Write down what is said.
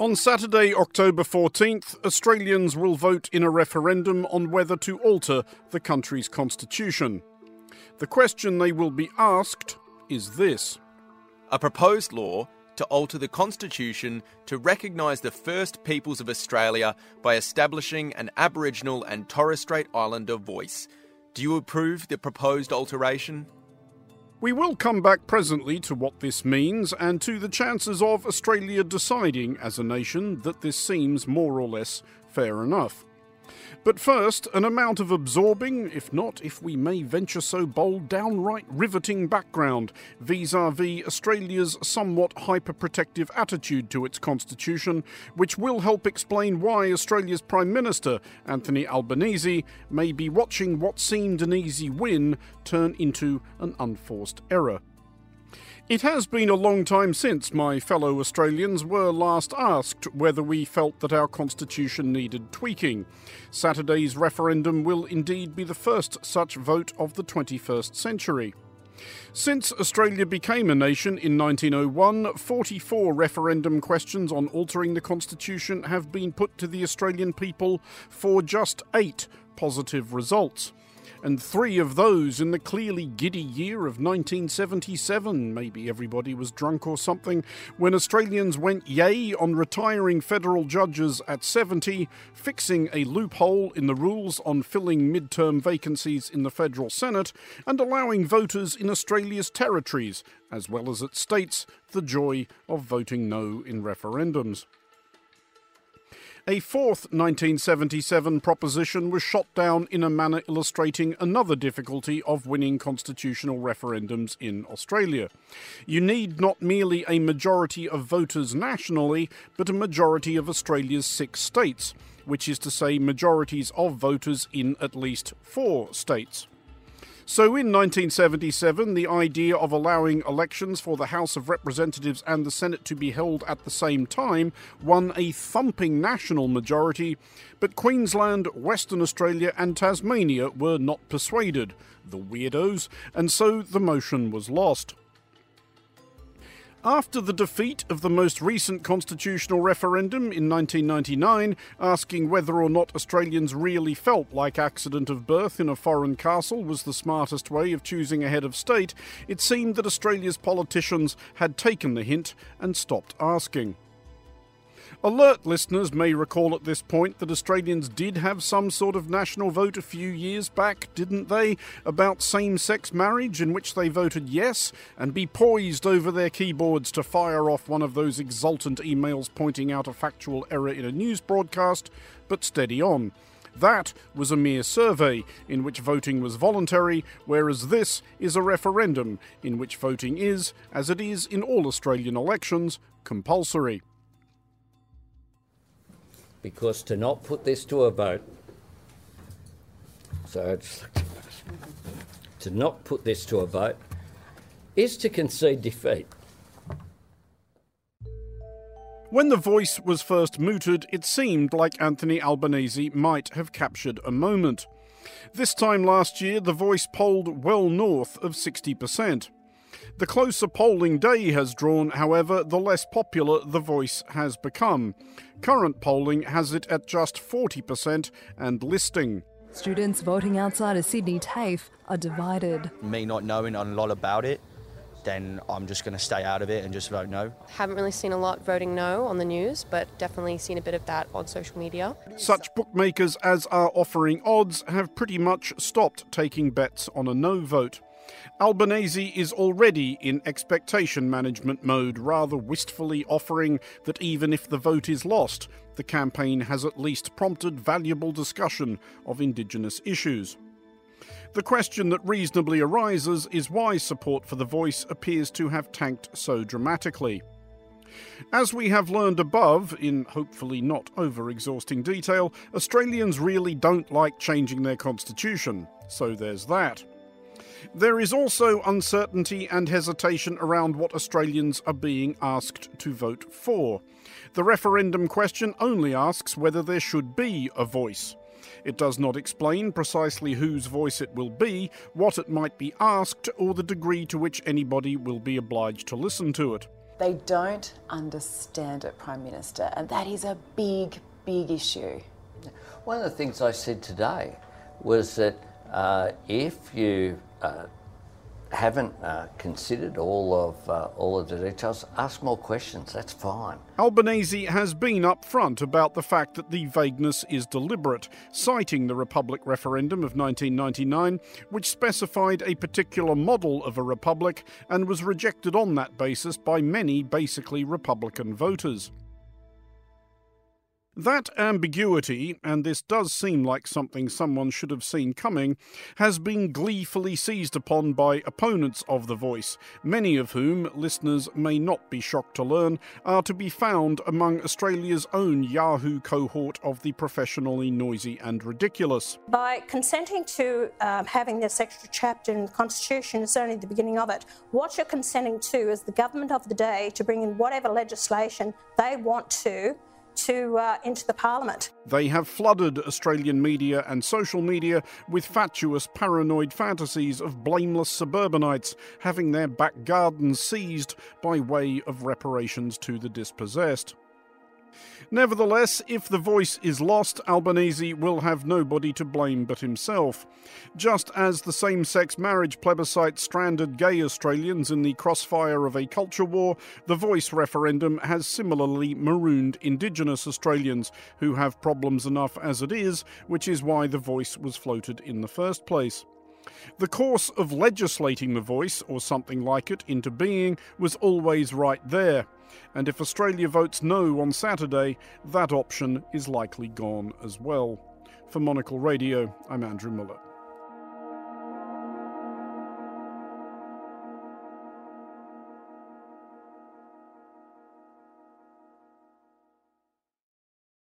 On Saturday, October 14th, Australians will vote in a referendum on whether to alter the country's constitution. The question they will be asked is this A proposed law to alter the Constitution to recognise the First Peoples of Australia by establishing an Aboriginal and Torres Strait Islander voice. Do you approve the proposed alteration? We will come back presently to what this means and to the chances of Australia deciding as a nation that this seems more or less fair enough. But first, an amount of absorbing, if not, if we may venture so bold, downright riveting background vis a vis Australia's somewhat hyper-protective attitude to its constitution, which will help explain why Australia's Prime Minister, Anthony Albanese, may be watching what seemed an easy win turn into an unforced error. It has been a long time since my fellow Australians were last asked whether we felt that our constitution needed tweaking. Saturday's referendum will indeed be the first such vote of the 21st century. Since Australia became a nation in 1901, 44 referendum questions on altering the Constitution have been put to the Australian people for just eight positive results and three of those in the clearly giddy year of 1977. Maybe everybody was drunk or something, when Australians went yay on retiring federal judges at 70, fixing a loophole in the rules on filling mid-term vacancies in the federal Senate, and allowing voters in Australia's territories, as well as its states, the joy of voting no in referendums. A fourth 1977 proposition was shot down in a manner illustrating another difficulty of winning constitutional referendums in Australia. You need not merely a majority of voters nationally, but a majority of Australia's six states, which is to say, majorities of voters in at least four states. So in 1977, the idea of allowing elections for the House of Representatives and the Senate to be held at the same time won a thumping national majority, but Queensland, Western Australia, and Tasmania were not persuaded, the weirdos, and so the motion was lost. After the defeat of the most recent constitutional referendum in 1999, asking whether or not Australians really felt like accident of birth in a foreign castle was the smartest way of choosing a head of state, it seemed that Australia's politicians had taken the hint and stopped asking. Alert listeners may recall at this point that Australians did have some sort of national vote a few years back, didn't they, about same sex marriage, in which they voted yes, and be poised over their keyboards to fire off one of those exultant emails pointing out a factual error in a news broadcast, but steady on. That was a mere survey in which voting was voluntary, whereas this is a referendum in which voting is, as it is in all Australian elections, compulsory because to not put this to a vote, so to not put this to a vote is to concede defeat. When the voice was first mooted, it seemed like Anthony Albanese might have captured a moment. This time last year, the voice polled well north of 60%. The closer polling day has drawn, however, the less popular the voice has become. Current polling has it at just 40% and listing. Students voting outside of Sydney TAFE are divided. Me not knowing a lot about it, then I'm just going to stay out of it and just vote no. Haven't really seen a lot voting no on the news, but definitely seen a bit of that on social media. Such bookmakers as are offering odds have pretty much stopped taking bets on a no vote. Albanese is already in expectation management mode, rather wistfully offering that even if the vote is lost, the campaign has at least prompted valuable discussion of Indigenous issues. The question that reasonably arises is why support for the voice appears to have tanked so dramatically. As we have learned above, in hopefully not over exhausting detail, Australians really don't like changing their constitution, so there's that. There is also uncertainty and hesitation around what Australians are being asked to vote for. The referendum question only asks whether there should be a voice. It does not explain precisely whose voice it will be, what it might be asked, or the degree to which anybody will be obliged to listen to it. They don't understand it, Prime Minister, and that is a big, big issue. One of the things I said today was that uh, if you uh, haven't uh, considered all of uh, all of the details, ask more questions. That's fine. Albanese has been upfront about the fact that the vagueness is deliberate, citing the Republic referendum of 1999, which specified a particular model of a republic and was rejected on that basis by many basically Republican voters. That ambiguity, and this does seem like something someone should have seen coming, has been gleefully seized upon by opponents of the voice, many of whom, listeners may not be shocked to learn, are to be found among Australia's own Yahoo cohort of the professionally noisy and ridiculous. By consenting to um, having this extra chapter in the Constitution, it's only the beginning of it. What you're consenting to is the government of the day to bring in whatever legislation they want to to uh, into the parliament. They have flooded Australian media and social media with fatuous, paranoid fantasies of blameless suburbanites having their back gardens seized by way of reparations to the dispossessed. Nevertheless, if the voice is lost, Albanese will have nobody to blame but himself. Just as the same sex marriage plebiscite stranded gay Australians in the crossfire of a culture war, the voice referendum has similarly marooned Indigenous Australians, who have problems enough as it is, which is why the voice was floated in the first place. The course of legislating the voice, or something like it, into being was always right there. And if Australia votes no on Saturday, that option is likely gone as well. For Monocle Radio, I'm Andrew Mueller.